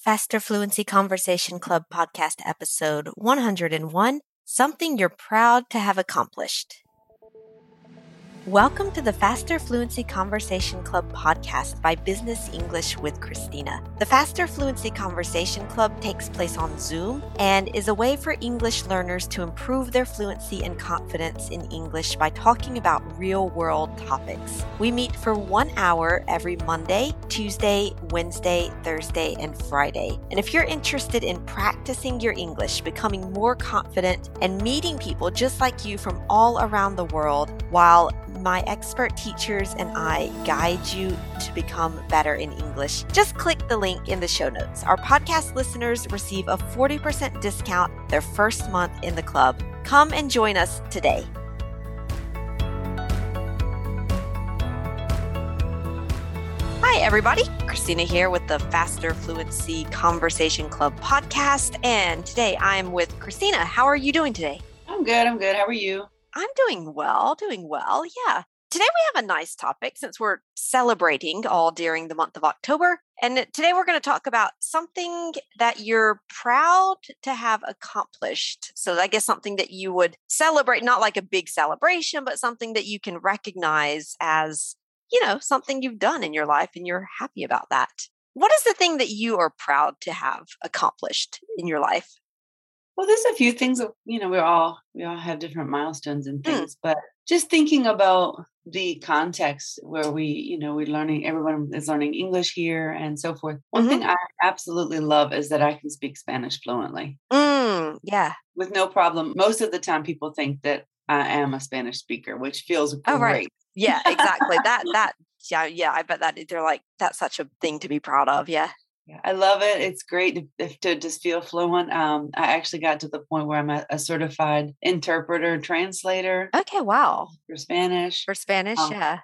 Faster Fluency Conversation Club podcast episode 101 Something You're Proud to Have Accomplished. Welcome to the Faster Fluency Conversation Club podcast by Business English with Christina. The Faster Fluency Conversation Club takes place on Zoom and is a way for English learners to improve their fluency and confidence in English by talking about real world topics. We meet for one hour every Monday, Tuesday, Wednesday, Thursday, and Friday. And if you're interested in practicing your English, becoming more confident, and meeting people just like you from all around the world while my expert teachers and I guide you to become better in English, just click the link in the show notes. Our podcast listeners receive a 40% discount their first month in the club. Come and join us today. Hi, everybody. Christina here with the Faster Fluency Conversation Club podcast. And today I'm with Christina. How are you doing today? I'm good. I'm good. How are you? I'm doing well, doing well. Yeah. Today we have a nice topic since we're celebrating all during the month of October. And today we're going to talk about something that you're proud to have accomplished. So I guess something that you would celebrate, not like a big celebration, but something that you can recognize as, you know, something you've done in your life and you're happy about that. What is the thing that you are proud to have accomplished in your life? Well, there's a few things that, you know, we all we all have different milestones and Mm. things, but just thinking about the context where we, you know, we're learning everyone is learning English here and so forth. One Mhm. thing I absolutely love is that I can speak Spanish fluently Mm, yeah. with no problem. Most of the time people think that I am a Spanish speaker, which feels great. Oh, right. Yeah, exactly. that that yeah, yeah, I bet that they're like that's such a thing to be proud of. Yeah. Yeah, I love it. It's great to, to just feel fluent. Um, I actually got to the point where I'm a, a certified interpreter translator Okay, wow. for Spanish. For Spanish, Um, yeah.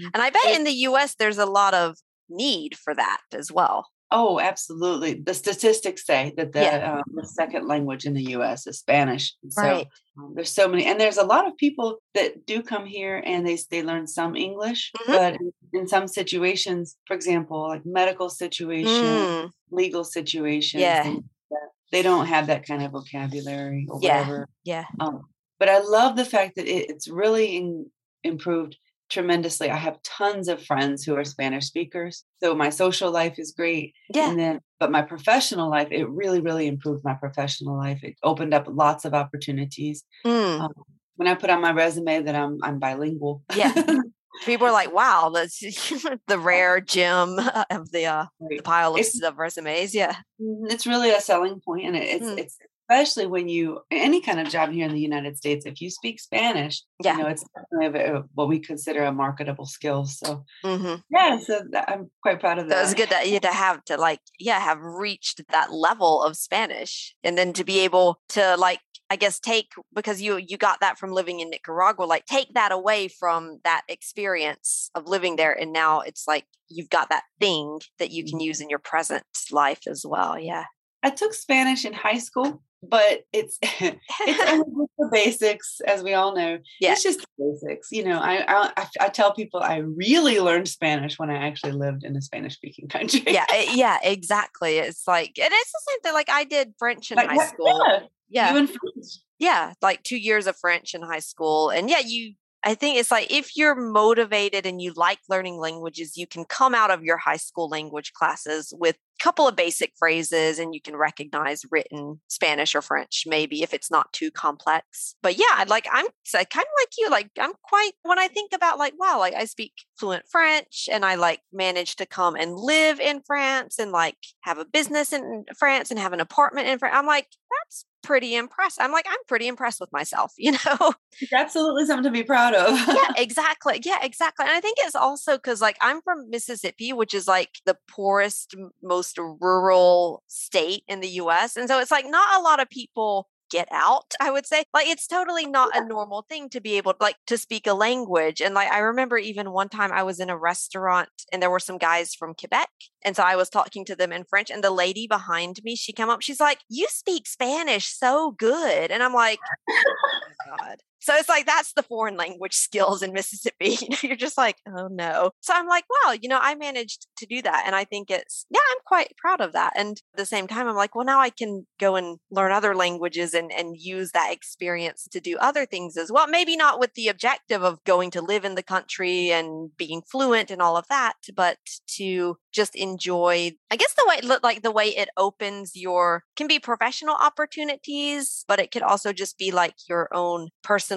Mhm. And I bet in the US there's a lot of need for that as well. Oh, absolutely. The statistics say that the, Yeah. um, the second language in the U.S. is Spanish. So Right. um, there's so many, and there's a lot of people that do come here and they they learn some English, Mhm. but in, in some situations, for example, like medical situations, Mm, legal situations, Yeah. things like that, they don't have that kind of vocabulary or Yeah. whatever. yeah. Um, but I love the fact that it, it's really in, improved tremendously. I have tons of friends who are Spanish speakers, so my social life is great. Yeah. And then, but my professional life, it really, really improved my professional life. It opened up lots of opportunities. Mm. Um, when I put on my resume that I'm I'm bilingual, Yeah. People are like, wow, that's the rare gem of the uh the pile of, of resumes. Yeah. Mhm, it's really a selling point, and it, it's Mm. it's especially when you any kind of job here in the United States, if you speak Spanish, Yeah. you know, it's definitely what we consider a marketable skill. So hmm yeah, so that, I'm quite proud of That that. was good that you to have to like, yeah, have reached that level of Spanish and then to be able to like, I guess take because you you got that from living in Nicaragua, like take that away from that experience of living there. And now it's like you've got that thing that you can use in your present life as well. Yeah. I took Spanish in high school, but it's it's only the basics, as we all know. Yeah. It's just the basics. You know, I, I I- tell people I really learned Spanish when I actually lived in a Spanish speaking country. yeah. eh, Yeah. Exactly. It's like, and it's the same thing. Like I did French in Like, high what- school. Yeah, Yeah. you and French. yeah like two years of french in high school and yeah you i think it's like if you're motivated and you like learning languages you can come out of your high school language classes with couple of basic phrases and you can recognize written spanish or french maybe if it's not too complex but yeah like i'm kind of like you like i'm quite when i think about like wow like i speak fluent french and i like managed to come and live in france and like have a business in france and have an apartment in france i'm like that's pretty impressed. I'm like, I'm pretty impressed with myself, you know? It's absolutely something to be proud of. yeah, exactly. Yeah, exactly. And I think it's also because, like, I'm from Mississippi, which is like the poorest, m- most rural state in the US. And so it's like not a lot of people get out i would say like it's totally oh, not a normal thing to be able like to speak a language and like i remember even one time i was in a restaurant and there were some guys from quebec and so i was talking to them in french and the lady behind me she came up she's like you speak spanish so good and i'm like oh my god So it's like that's the foreign language skills in Mississippi. You know, you're just like, oh no. So I'm like, wow, you know, I managed to do that. And I think it's, yeah, I'm quite proud of that. And at the same time, I'm like, well, now I can go and learn other languages and, and use that experience to do other things as well. Maybe not with the objective of going to live in the country and being fluent and all of that, but to just enjoy, I guess the way, like the way it opens your, can be professional opportunities, but it could also just be like your own personal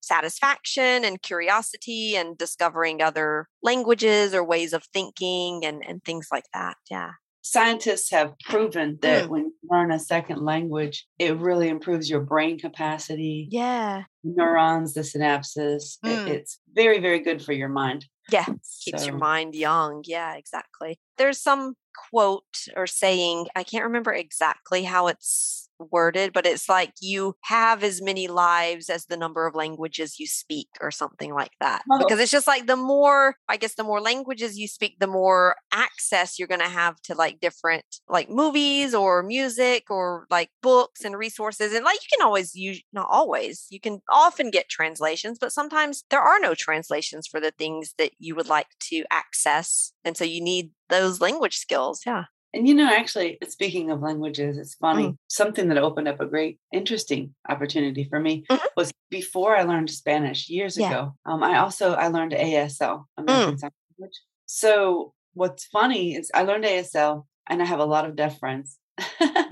satisfaction and curiosity and discovering other languages or ways of thinking and, and things like that. Yeah scientists have proven that mm. when you learn a second language, it really improves your brain capacity. Yeah. Neurons, the synapses. Mm. It, it's very, very good for your mind. Yeah. Keeps so. your mind young. Yeah, exactly. There's some quote or saying, I can't remember exactly how it's worded, but it's like you have as many lives as the number of languages you speak, or something like that. Oh. Because it's just like the more, I guess, the more languages you speak, the more access you're going to have to like different like movies or music or like books and resources. And like you can always use, not always, you can often get translations, but sometimes there are no translations for the things that you would like to access. And so you need those language skills. Yeah. And you know, actually, speaking of languages, it's funny. Mm. Something that opened up a great, interesting opportunity for me mm-hmm. was before I learned Spanish years yeah. ago. Um, I also I learned ASL, American mm. Sign Language. So what's funny is I learned ASL, and I have a lot of deaf friends.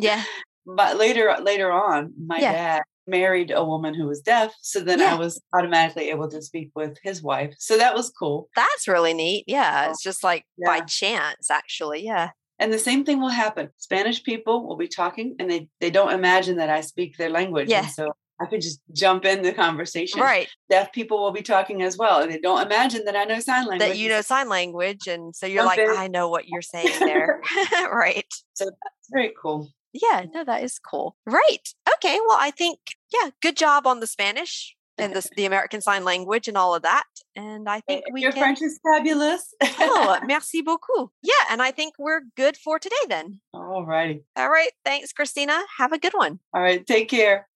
yeah. But later, later on, my yeah. dad married a woman who was deaf. So then yeah. I was automatically able to speak with his wife. So that was cool. That's really neat. Yeah. It's just like yeah. by chance, actually. Yeah. And the same thing will happen. Spanish people will be talking and they, they don't imagine that I speak their language. Yeah. so I could just jump in the conversation. Right. Deaf people will be talking as well. And they don't imagine that I know sign language. That you know sign language. And so you're jump like, in. I know what you're saying there. right. So that's very cool. Yeah, no, that is cool. Right. Okay. Well, I think, yeah, good job on the Spanish and the, the American Sign Language and all of that. And I think we your can... French is fabulous. oh, merci beaucoup. Yeah, and I think we're good for today then. All righty. All right. Thanks, Christina. Have a good one. All right. Take care.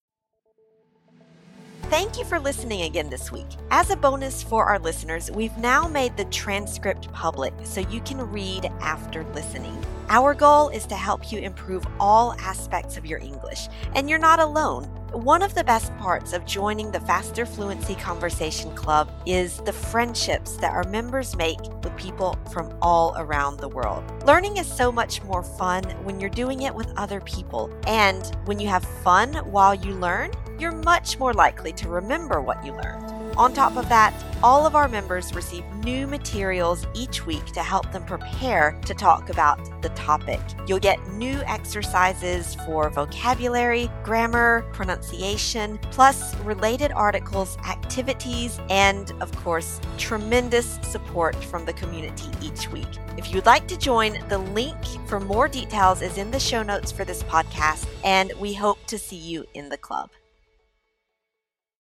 Thank you for listening again this week. As a bonus for our listeners, we've now made the transcript public so you can read after listening. Our goal is to help you improve all aspects of your English, and you're not alone. One of the best parts of joining the Faster Fluency Conversation Club is the friendships that our members make with people from all around the world. Learning is so much more fun when you're doing it with other people. And when you have fun while you learn, you're much more likely to remember what you learned. On top of that, all of our members receive new materials each week to help them prepare to talk about the topic. You'll get new exercises for vocabulary, grammar, pronunciation, plus related articles, activities, and of course, tremendous support from the community each week. If you'd like to join, the link for more details is in the show notes for this podcast, and we hope to see you in the club.